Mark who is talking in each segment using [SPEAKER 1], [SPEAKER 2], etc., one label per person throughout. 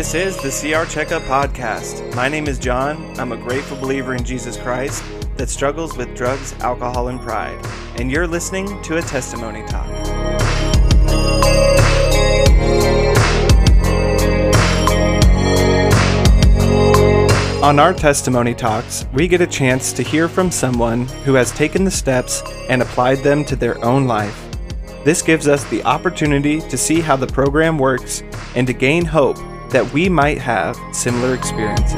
[SPEAKER 1] This is the CR Checkup Podcast. My name is John. I'm a grateful believer in Jesus Christ that struggles with drugs, alcohol, and pride. And you're listening to a testimony talk. On our testimony talks, we get a chance to hear from someone who has taken the steps and applied them to their own life. This gives us the opportunity to see how the program works and to gain hope that we might have similar experiences.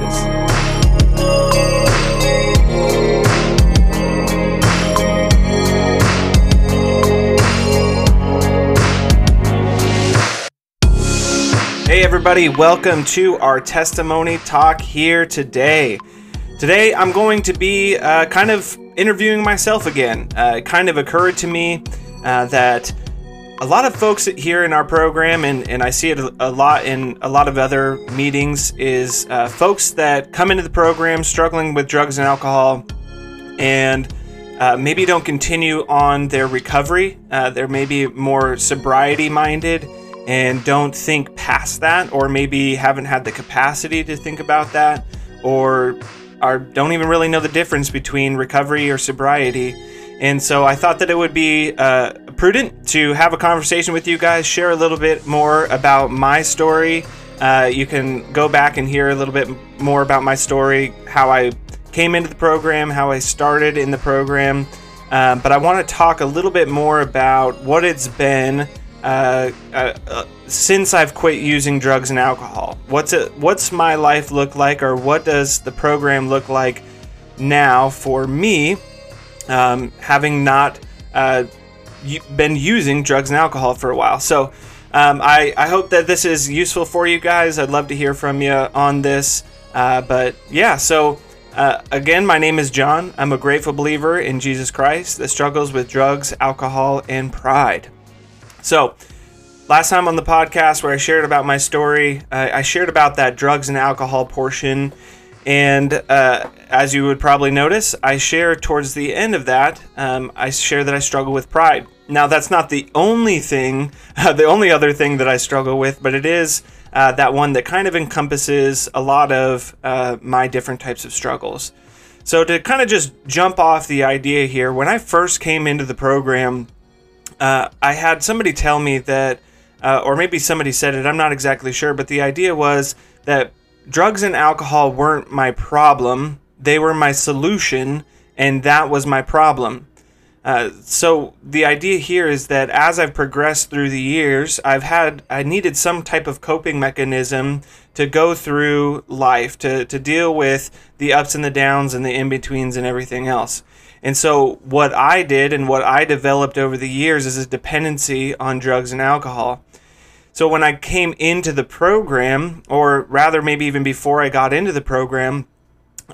[SPEAKER 1] Hey, everybody, welcome to our testimony talk here today. Today, I'm going to be uh, kind of interviewing myself again. Uh, it kind of occurred to me uh, that a lot of folks here in our program, and, and I see it a lot in a lot of other meetings, is uh, folks that come into the program struggling with drugs and alcohol and uh, maybe don't continue on their recovery. Uh, they're maybe more sobriety minded and don't think past that, or maybe haven't had the capacity to think about that, or are, don't even really know the difference between recovery or sobriety. And so I thought that it would be uh, prudent to have a conversation with you guys, share a little bit more about my story. Uh, you can go back and hear a little bit more about my story, how I came into the program, how I started in the program. Uh, but I want to talk a little bit more about what it's been uh, uh, since I've quit using drugs and alcohol. What's it? What's my life look like, or what does the program look like now for me? um, having not uh, been using drugs and alcohol for a while. So um, I, I hope that this is useful for you guys. I'd love to hear from you on this. Uh, but yeah, so uh, again, my name is John. I'm a grateful believer in Jesus Christ that struggles with drugs, alcohol, and pride. So, last time on the podcast where I shared about my story, I shared about that drugs and alcohol portion and uh, as you would probably notice, I share towards the end of that, um, I share that I struggle with pride. Now, that's not the only thing, uh, the only other thing that I struggle with, but it is uh, that one that kind of encompasses a lot of uh, my different types of struggles. So, to kind of just jump off the idea here, when I first came into the program, uh, I had somebody tell me that, uh, or maybe somebody said it, I'm not exactly sure, but the idea was that drugs and alcohol weren't my problem, they were my solution, and that was my problem. Uh, so the idea here is that as I've progressed through the years, I've had I needed some type of coping mechanism to go through life to to deal with the ups and the downs and the in betweens and everything else. And so what I did and what I developed over the years is a dependency on drugs and alcohol. So when I came into the program, or rather, maybe even before I got into the program,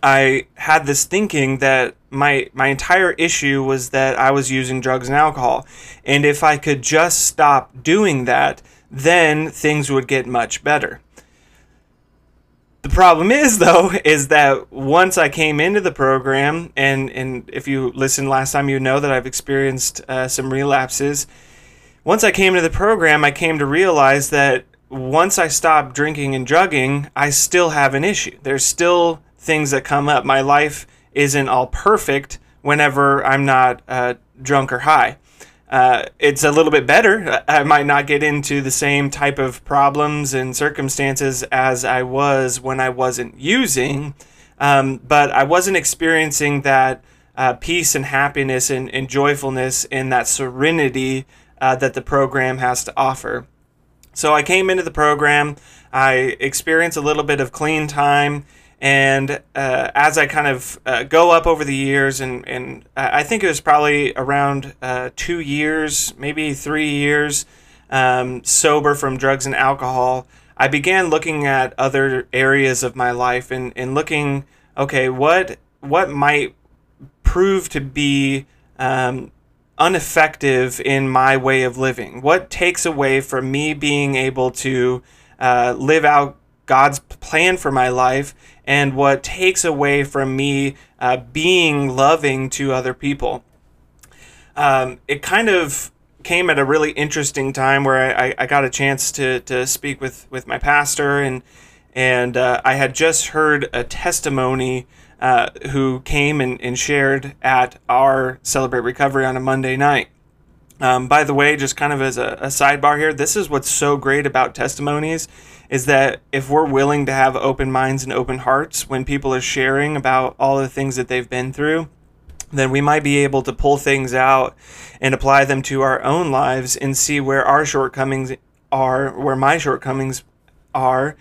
[SPEAKER 1] I had this thinking that my my entire issue was that I was using drugs and alcohol, and if I could just stop doing that, then things would get much better. The problem is though is that once I came into the program, and and if you listened last time, you know that I've experienced uh, some relapses once I came to the program, I came to realize that once I stopped drinking and drugging, I still have an issue. There's still things that come up. My life isn't all perfect whenever I'm not uh, drunk or high. Uh, it's a little bit better. I might not get into the same type of problems and circumstances as I was when I wasn't using, um, but I wasn't experiencing that uh, peace and happiness and, and joyfulness and that serenity uh, that the program has to offer. So I came into the program, I experienced a little bit of clean time, and uh, as I kind of uh, go up over the years, and, and I think it was probably around uh, two years, maybe three years, um, sober from drugs and alcohol, I began looking at other areas of my life and, and looking, okay, what what might prove to be um, ineffective in my way of living? What takes away from me being able to uh, live out God's plan for my life? And what takes away from me uh, being loving to other people? Um, it kind of came at a really interesting time where I, I got a chance to, to speak with, with my pastor and and uh, I had just heard a testimony uh, who came and, and shared at our Celebrate Recovery on a Monday night. Um, by the way, just kind of as a, a, sidebar here, this is what's so great about testimonies is that if we're willing to have open minds and open hearts when people are sharing about all the things that they've been through, then we might be able to pull things out and apply them to our own lives and see where our shortcomings are, where my shortcomings are,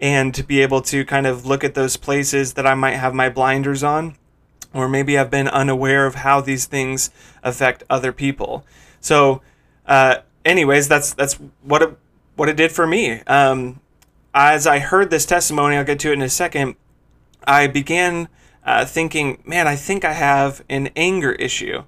[SPEAKER 1] and to be able to kind of look at those places that I might have my blinders on, or maybe I've been unaware of how these things affect other people. So, uh, anyways, that's that's what it, what it did for me. Um, as I heard this testimony, I'll get to it in a second. I began uh, thinking, man, I think I have an anger issue.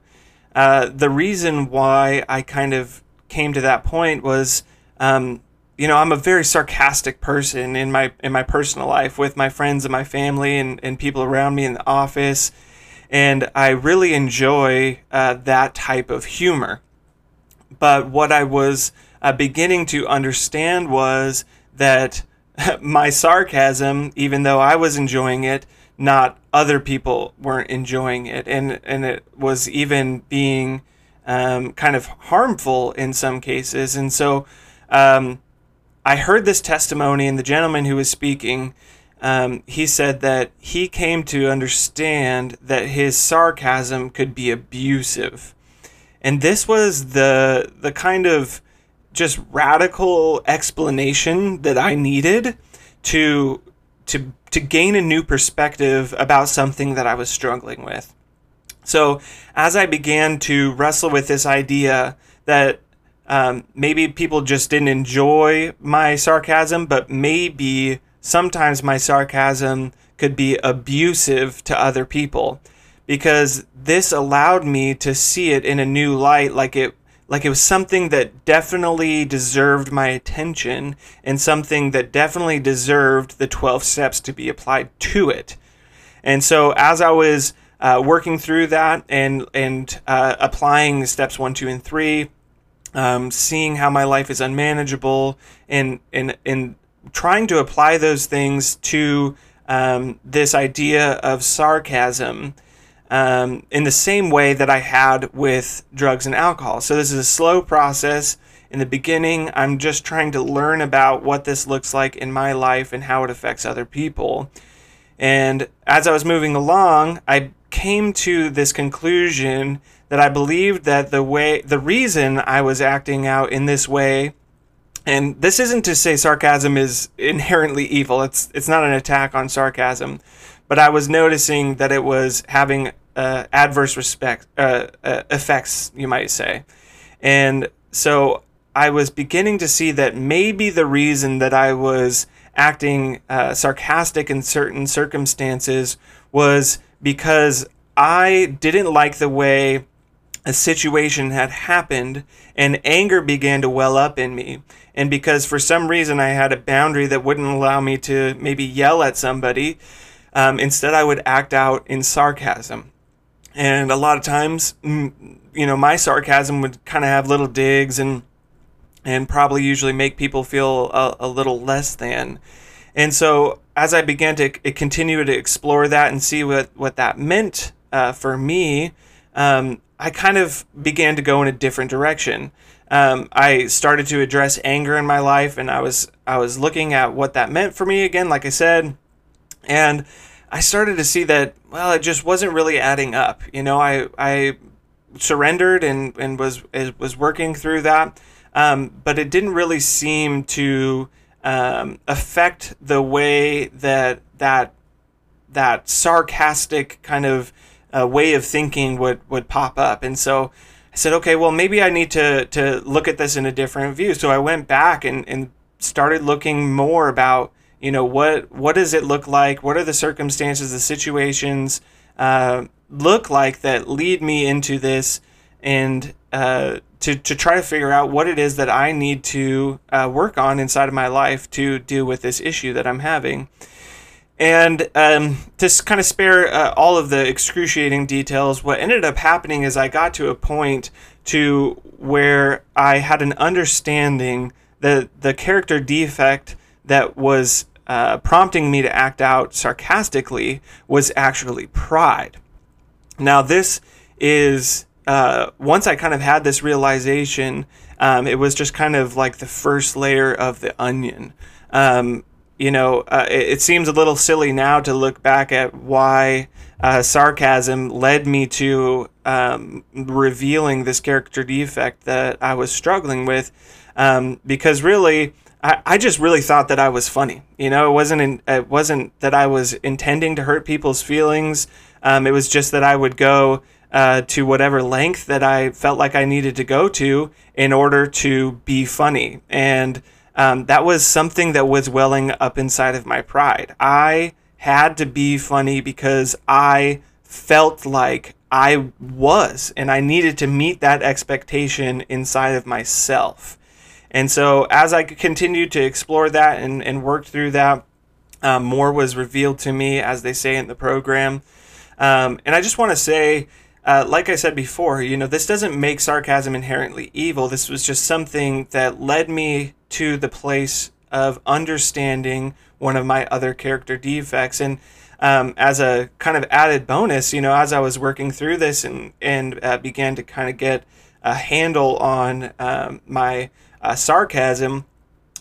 [SPEAKER 1] Uh, the reason why I kind of came to that point was, um, you know, I'm a very sarcastic person in my in my personal life with my friends and my family and, and people around me in the office, and I really enjoy uh, that type of humor. But what I was uh, beginning to understand was that my sarcasm, even though I was enjoying it, not other people weren't enjoying it, and and it was even being um, kind of harmful in some cases. And so, um, I heard this testimony, and the gentleman who was speaking, um, he said that he came to understand that his sarcasm could be abusive, and this was the the kind of just radical explanation that I needed to to to gain a new perspective about something that I was struggling with. So, as I began to wrestle with this idea that um, maybe people just didn't enjoy my sarcasm, but maybe sometimes my sarcasm could be abusive to other people, because this allowed me to see it in a new light, like it like it was something that definitely deserved my attention and something that definitely deserved the 12 steps to be applied to it. And so as I was uh, working through that and and uh, applying steps one, two, and three, um, seeing how my life is unmanageable, and and and trying to apply those things to um, this idea of sarcasm um, in the same way that I had with drugs and alcohol. So this is a slow process. In the beginning, I'm just trying to learn about what this looks like in my life and how it affects other people. And as I was moving along, I came to this conclusion that I believed that the way, the reason I was acting out in this way, and this isn't to say sarcasm is inherently evil. It's it's not an attack on sarcasm, but I was noticing that it was having uh, adverse respect uh, uh, effects, you might say. And so I was beginning to see that maybe the reason that I was acting uh, sarcastic in certain circumstances was because I didn't like the way a situation had happened and anger began to well up in me. And because for some reason I had a boundary that wouldn't allow me to maybe yell at somebody, um, instead I would act out in sarcasm. And a lot of times, mm, you know, my sarcasm would kind of have little digs and and probably usually make people feel a, a little less than. And so as I began to continue to explore that and see what, what that meant uh, for me, um, I kind of began to go in a different direction. Um, I started to address anger in my life, and I was I was looking at what that meant for me again, like I said, and I started to see that well, it just wasn't really adding up. You know, I I surrendered and and was was working through that, um, but it didn't really seem to um, affect the way that that that sarcastic kind of uh, way of thinking would would pop up, and so. I said, okay, well, maybe I need to, to look at this in a different view. So I went back and, and started looking more about you know what what does it look like what are the circumstances the situations uh, look like that lead me into this and uh, to, to try to figure out what it is that I need to uh, work on inside of my life to deal with this issue that I'm having. And um, to kind of spare uh, all of the excruciating details, what ended up happening is I got to a point to where I had an understanding that the character defect that was uh, prompting me to act out sarcastically was actually pride. Now, this is uh, once I kind of had this realization, um, it was just kind of like the first layer of the onion. Um, you know, uh, it, it, seems a little silly now to look back at why uh, sarcasm led me to um, revealing this character defect that I was struggling with, um, because really. I, I just really thought that I was funny. You know, it wasn't in, it wasn't that I was intending to hurt people's feelings. Um, it was just that I would go uh, to whatever length that I felt like I needed to go to in order to be funny. And um, that was something that was welling up inside of my pride. I had to be funny because I felt like I was, and I needed to meet that expectation inside of myself. And so, as I continued to explore that and, and work through that, um, more was revealed to me, as they say in the program. Um, and I just want to say, uh, like I said before, you know, this doesn't make sarcasm inherently evil. This was just something that led me to the place of understanding one of my other character defects. And um, as a kind of added bonus, you know, as I was working through this and and uh, began to kind of get a handle on um, my uh, sarcasm,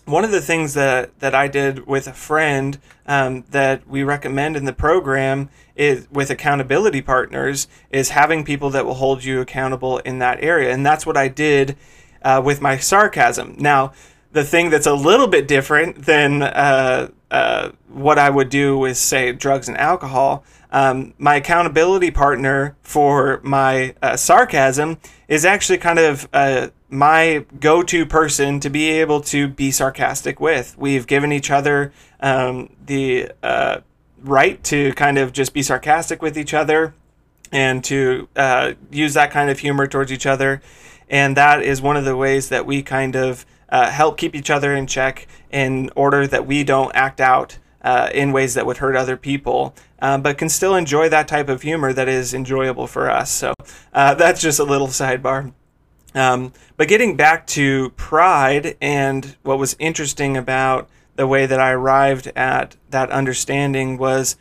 [SPEAKER 1] one of the things that that I did with a friend um, that we recommend in the program is with accountability partners is having people that will hold you accountable in that area, and that's what I did uh, with my sarcasm. Now, the thing that's a little bit different than uh, uh, what I would do with say drugs and alcohol. Um, my accountability partner for my uh, sarcasm is actually kind of uh, my go to person to be able to be sarcastic with. We've given each other um, the uh, right to kind of just be sarcastic with each other and to uh, use that kind of humor towards each other. And that is one of the ways that we kind of uh, help keep each other in check in order that we don't act out uh, in ways that would hurt other people, uh, but can still enjoy that type of humor that is enjoyable for us. So uh, that's just a little sidebar. Um, but getting back to pride and what was interesting about the way that I arrived at that understanding was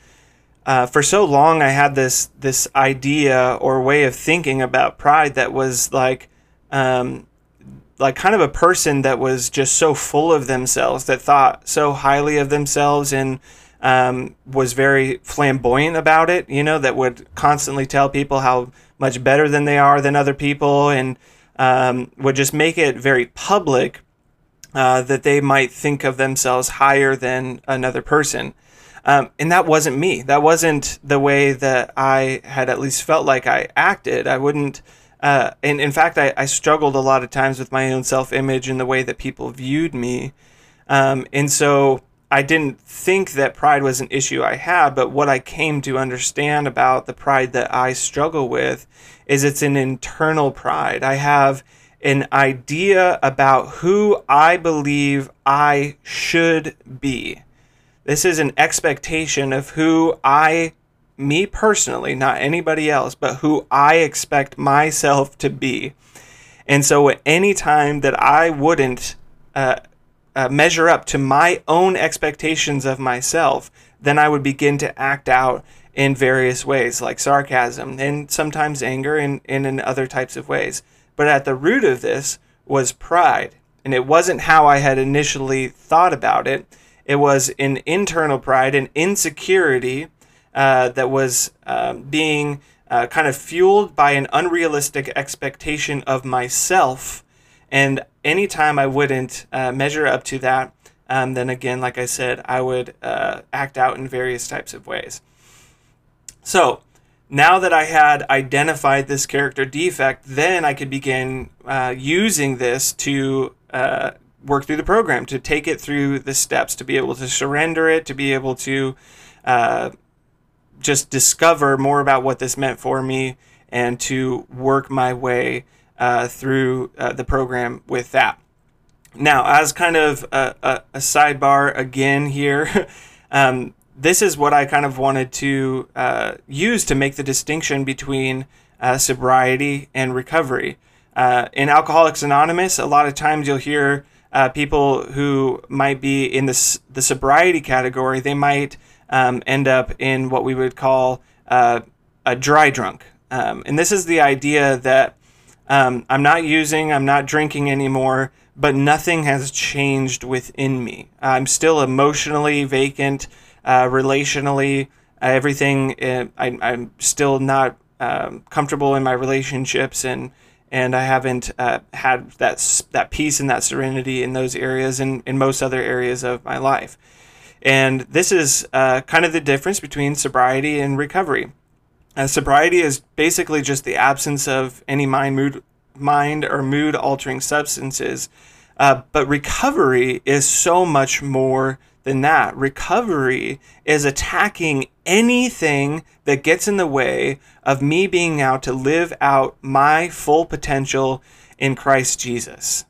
[SPEAKER 1] uh, for so long I had this this idea or way of thinking about pride that was like um, like kind of a person that was just so full of themselves that thought so highly of themselves and um, was very flamboyant about it you know that would constantly tell people how much better than they are than other people and um, would just make it very public uh, that they might think of themselves higher than another person. Um, and that wasn't me. That wasn't the way that I had at least felt like I acted. I wouldn't, uh, and in fact, I, I, struggled a lot of times with my own self image and the way that people viewed me. Um, and so I didn't think that pride was an issue I had, but what I came to understand about the pride that I struggle with is it's an internal pride. I have an idea about who I believe I should be. This is an expectation of who I, me personally, not anybody else, but who I expect myself to be. And so, at any time that I wouldn't uh, uh, measure up to my own expectations of myself, then I would begin to act out in various ways, like sarcasm and sometimes anger and, and in other types of ways. But at the root of this was pride. And it wasn't how I had initially thought about it. It was an internal pride, an insecurity uh, that was uh, being uh, kind of fueled by an unrealistic expectation of myself and anytime I wouldn't uh, measure up to that, um, then again, like I said, I would uh, act out in various types of ways. So now that I had identified this character defect, then I could begin uh, using this to uh, work through the program, to take it through the steps, to be able to surrender it, to be able to uh, just discover more about what this meant for me, and to work my way uh, through uh, the program with that. Now, as kind of a, a, a sidebar again here, um, this is what I kind of wanted to uh, use to make the distinction between uh, sobriety and recovery. Uh, in Alcoholics Anonymous, a lot of times you'll hear uh, people who might be in the, the sobriety category, they might um, end up in what we would call uh, a dry drunk. Um, and this is the idea that um, I'm not using, I'm not drinking anymore, but nothing has changed within me. I'm still emotionally vacant, uh, relationally, uh, everything. I, I'm still not um, comfortable in my relationships and and I haven't uh, had that that peace and that serenity in those areas and in most other areas of my life. And this is uh, kind of the difference between sobriety and recovery. Uh, sobriety is basically just the absence of any mind mood mind or mood altering substances. Uh, but recovery is so much more than that. Recovery is attacking anything that gets in the way of me being out to live out my full potential in Christ Jesus.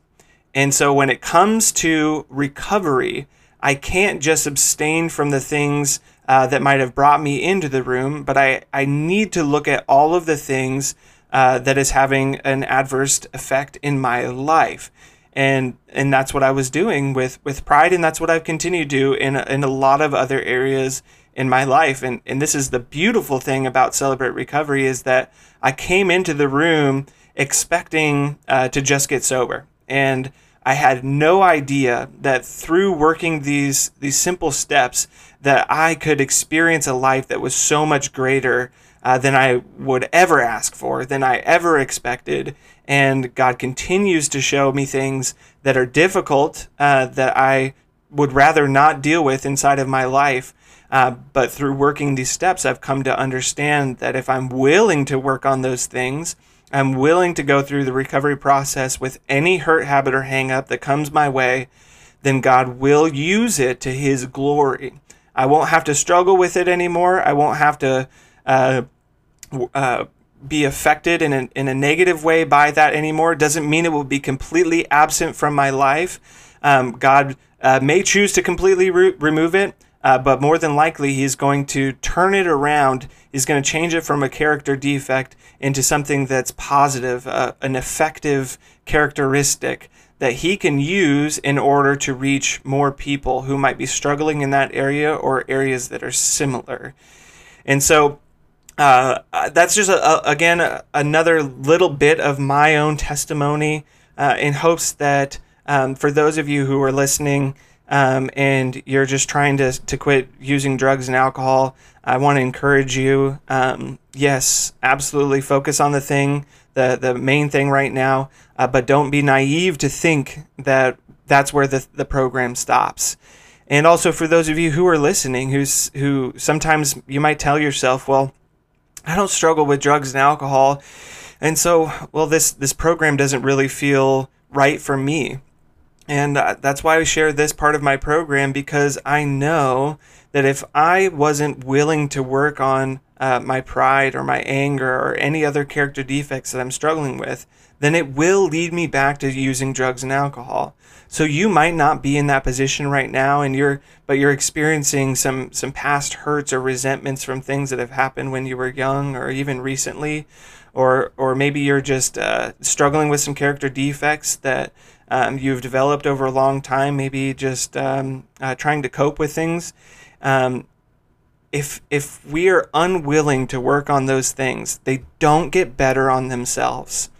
[SPEAKER 1] And so when it comes to recovery, I can't just abstain from the things uh, that might have brought me into the room, but I, I need to look at all of the things uh, that is having an adverse effect in my life and and that's what I was doing with with pride, and that's what I've continued to do in in a lot of other areas in my life. And and this is the beautiful thing about Celebrate Recovery is that I came into the room expecting uh, to just get sober, and I had no idea that through working these these simple steps that I could experience a life that was so much greater uh, than I would ever ask for, than I ever expected. And God continues to show me things that are difficult uh, that I would rather not deal with inside of my life. Uh, but through working these steps, I've come to understand that if I'm willing to work on those things, I'm willing to go through the recovery process with any hurt, habit, or hang up that comes my way, then God will use it to His glory. I won't have to struggle with it anymore. I won't have to uh, uh, be affected in a, in a negative way by that anymore. Doesn't mean it will be completely absent from my life. Um, God uh, may choose to completely re- remove it, uh, but more than likely, He's going to turn it around. He's going to change it from a character defect into something that's positive, uh, an effective characteristic that He can use in order to reach more people who might be struggling in that area or areas that are similar. And so, uh, that's just a, a, again a, another little bit of my own testimony uh, in hopes that um, for those of you who are listening um, and you're just trying to, to quit using drugs and alcohol, I want to encourage you. Um, yes, absolutely focus on the thing, the, the main thing right now, uh, but don't be naive to think that that's where the, the program stops. And also for those of you who are listening, who's who sometimes you might tell yourself, well, I don't struggle with drugs and alcohol. And so, well, this, this program doesn't really feel right for me. And uh, that's why I share this part of my program because I know that if I wasn't willing to work on uh, my pride or my anger or any other character defects that I'm struggling with, then it will lead me back to using drugs and alcohol. So you might not be in that position right now and you're but you're experiencing some some past hurts or resentments from things that have happened when you were young or even recently or or maybe you're just uh, struggling with some character defects that um, you've developed over a long time, maybe just um, uh, trying to cope with things. Um, if if we are unwilling to work on those things, they don't get better on themselves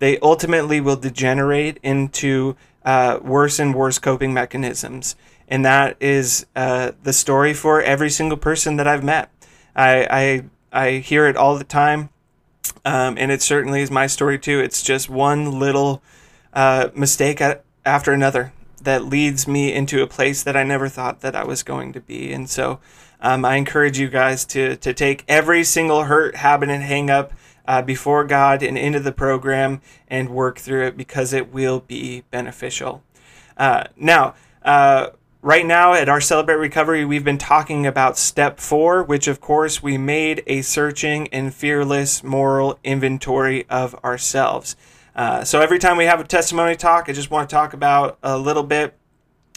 [SPEAKER 1] they ultimately will degenerate into uh, worse and worse coping mechanisms. And that is uh, the story for every single person that I've met. I, I, I hear it all the time. Um, and it certainly is my story too. It's just one little uh, mistake after another that leads me into a place that I never thought that I was going to be. And so um, I encourage you guys to, to take every single hurt, habit, and hang up uh, before God and into the program and work through it because it will be beneficial. Uh, now, uh, right now at our Celebrate Recovery, we've been talking about step four, which of course we made a searching and fearless moral inventory of ourselves. Uh, so every time we have a testimony talk, I just want to talk about a little bit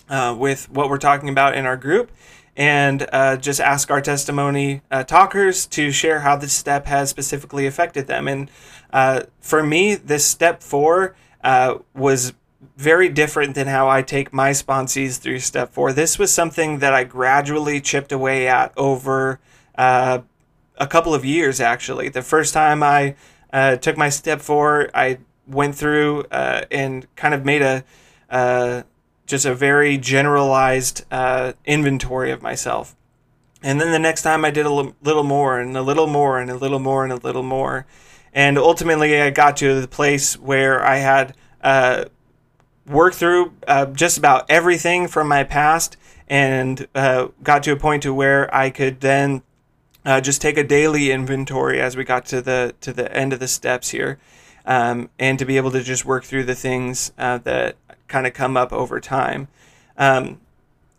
[SPEAKER 1] uh, with what we're talking about in our group and uh, just ask our testimony uh, talkers to share how this step has specifically affected them. And uh, for me, this step four uh, was very different than how I take my sponsees through step four. This was something that I gradually chipped away at over uh, a couple of years, actually. The first time I took my step four, I went through uh, and kind of made a uh, just a very generalized uh, inventory of myself. And then the next time I did a l- little more and a little more and a little more and a little more. And ultimately, I got to the place where I had uh, worked through uh, just about everything from my past and uh, got to a point to where I could then uh, just take a daily inventory as we got to the to the end of the steps here, um, and to be able to just work through the things uh, that kind of come up over time. Um,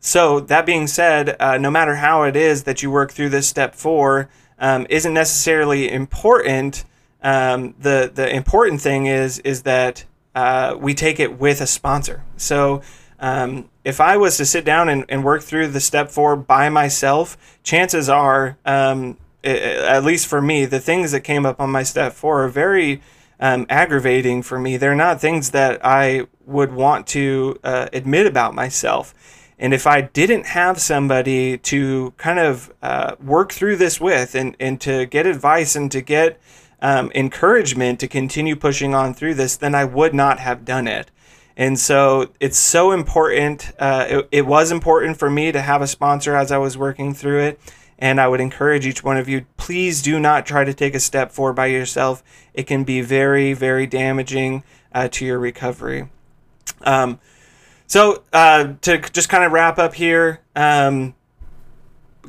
[SPEAKER 1] so that being said, uh, no matter how it is that you work through this step four, um, isn't necessarily important. Um, the the important thing is is that uh, we take it with a sponsor. So um, if I was to sit down and, and work through the step four by myself, chances are, um, it, at least for me, the things that came up on my step four are very um, aggravating for me. They're not things that I would want to uh, admit about myself. And if I didn't have somebody to kind of uh, work through this with and, and to get advice and to get um, encouragement to continue pushing on through this, then I would not have done it. And so it's so important. Uh, it, it was important for me to have a sponsor as I was working through it. And I would encourage each one of you, please do not try to take a step forward by yourself. It can be very, very damaging uh, to your recovery. Um, so uh, to just kind of wrap up here, um,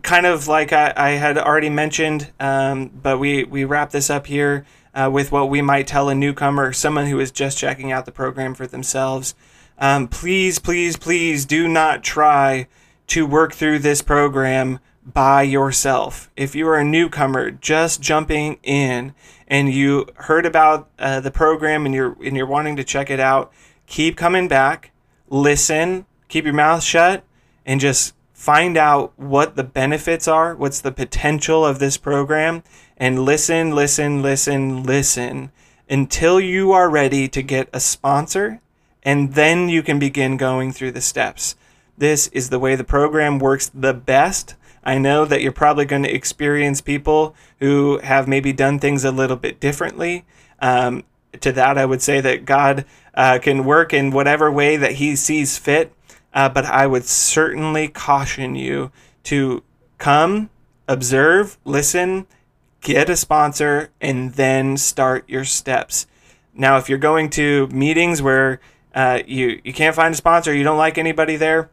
[SPEAKER 1] kind of like I, I had already mentioned, um, but we, we wrap this up here uh, with what we might tell a newcomer, someone who is just checking out the program for themselves. Um, please, please, please do not try to work through this program by yourself. If you are a newcomer just jumping in and you heard about uh, the program and you're and you're wanting to check it out, keep coming back, listen, keep your mouth shut, and just find out what the benefits are, what's the potential of this program, and listen, listen, listen, listen until you are ready to get a sponsor, and then you can begin going through the steps. This is the way the program works the best. I know that you're probably going to experience people who have maybe done things a little bit differently. Um, to that, I would say that God uh, can work in whatever way that He sees fit. Uh, but I would certainly caution you to come, observe, listen, get a sponsor, and then start your steps. Now, if you're going to meetings where uh, you, you can't find a sponsor, you don't like anybody there,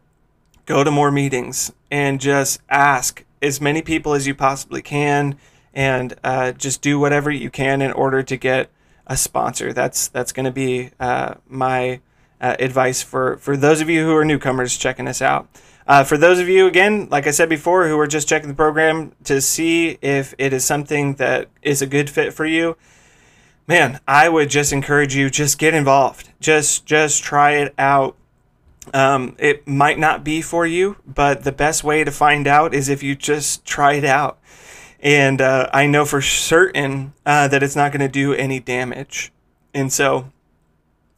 [SPEAKER 1] go to more meetings and just ask as many people as you possibly can and uh, just do whatever you can in order to get a sponsor. That's that's going to be uh, my uh, advice for, for those of you who are newcomers checking us out. Uh, for those of you, again, like I said before, who are just checking the program to see if it is something that is a good fit for you, man, I would just encourage you just get involved. Just just try it out. Um, it might not be for you, but the best way to find out is if you just try it out. And uh, I know for certain uh, that it's not going to do any damage. And so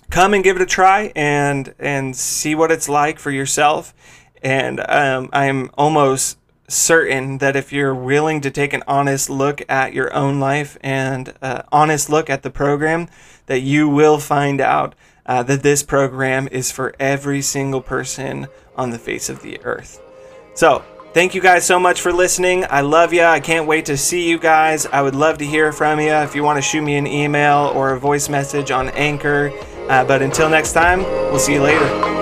[SPEAKER 1] come and give it a try and and see what it's like for yourself. And um, I'm almost certain that if you're willing to take an honest look at your own life and uh, honest look at the program, that you will find out uh, that this program is for every single person on the face of the earth. So, thank you guys so much for listening. I love you. I can't wait to see you guys. I would love to hear from you. If you want to shoot me an email or a voice message on Anchor, uh, but until next time, we'll see you later.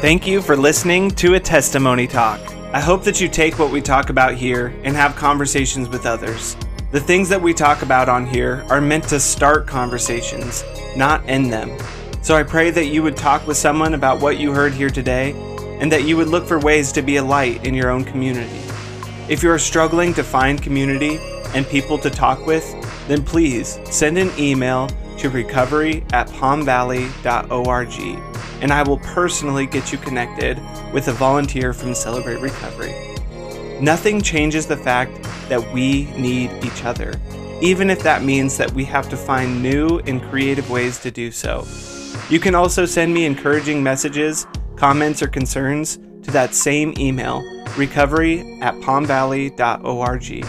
[SPEAKER 1] Thank you for listening to a testimony talk. I hope that you take what we talk about here and have conversations with others. The things that we talk about on here are meant to start conversations, not end them. So I pray that you would talk with someone about what you heard here today and that you would look for ways to be a light in your own community. If you are struggling to find community and people to talk with, then please send an email to recovery at palmvalley.org and I will personally get you connected with a volunteer from Celebrate Recovery. nothing changes the fact that we need each other, even if that means that we have to find new and creative ways to do so. You can also send me encouraging messages, comments, or concerns to that same email, recovery at palmvalley.org.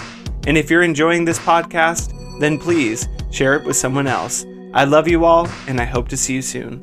[SPEAKER 1] And if you're enjoying this podcast, then please share it with someone else. I love you all, and I hope to see you soon.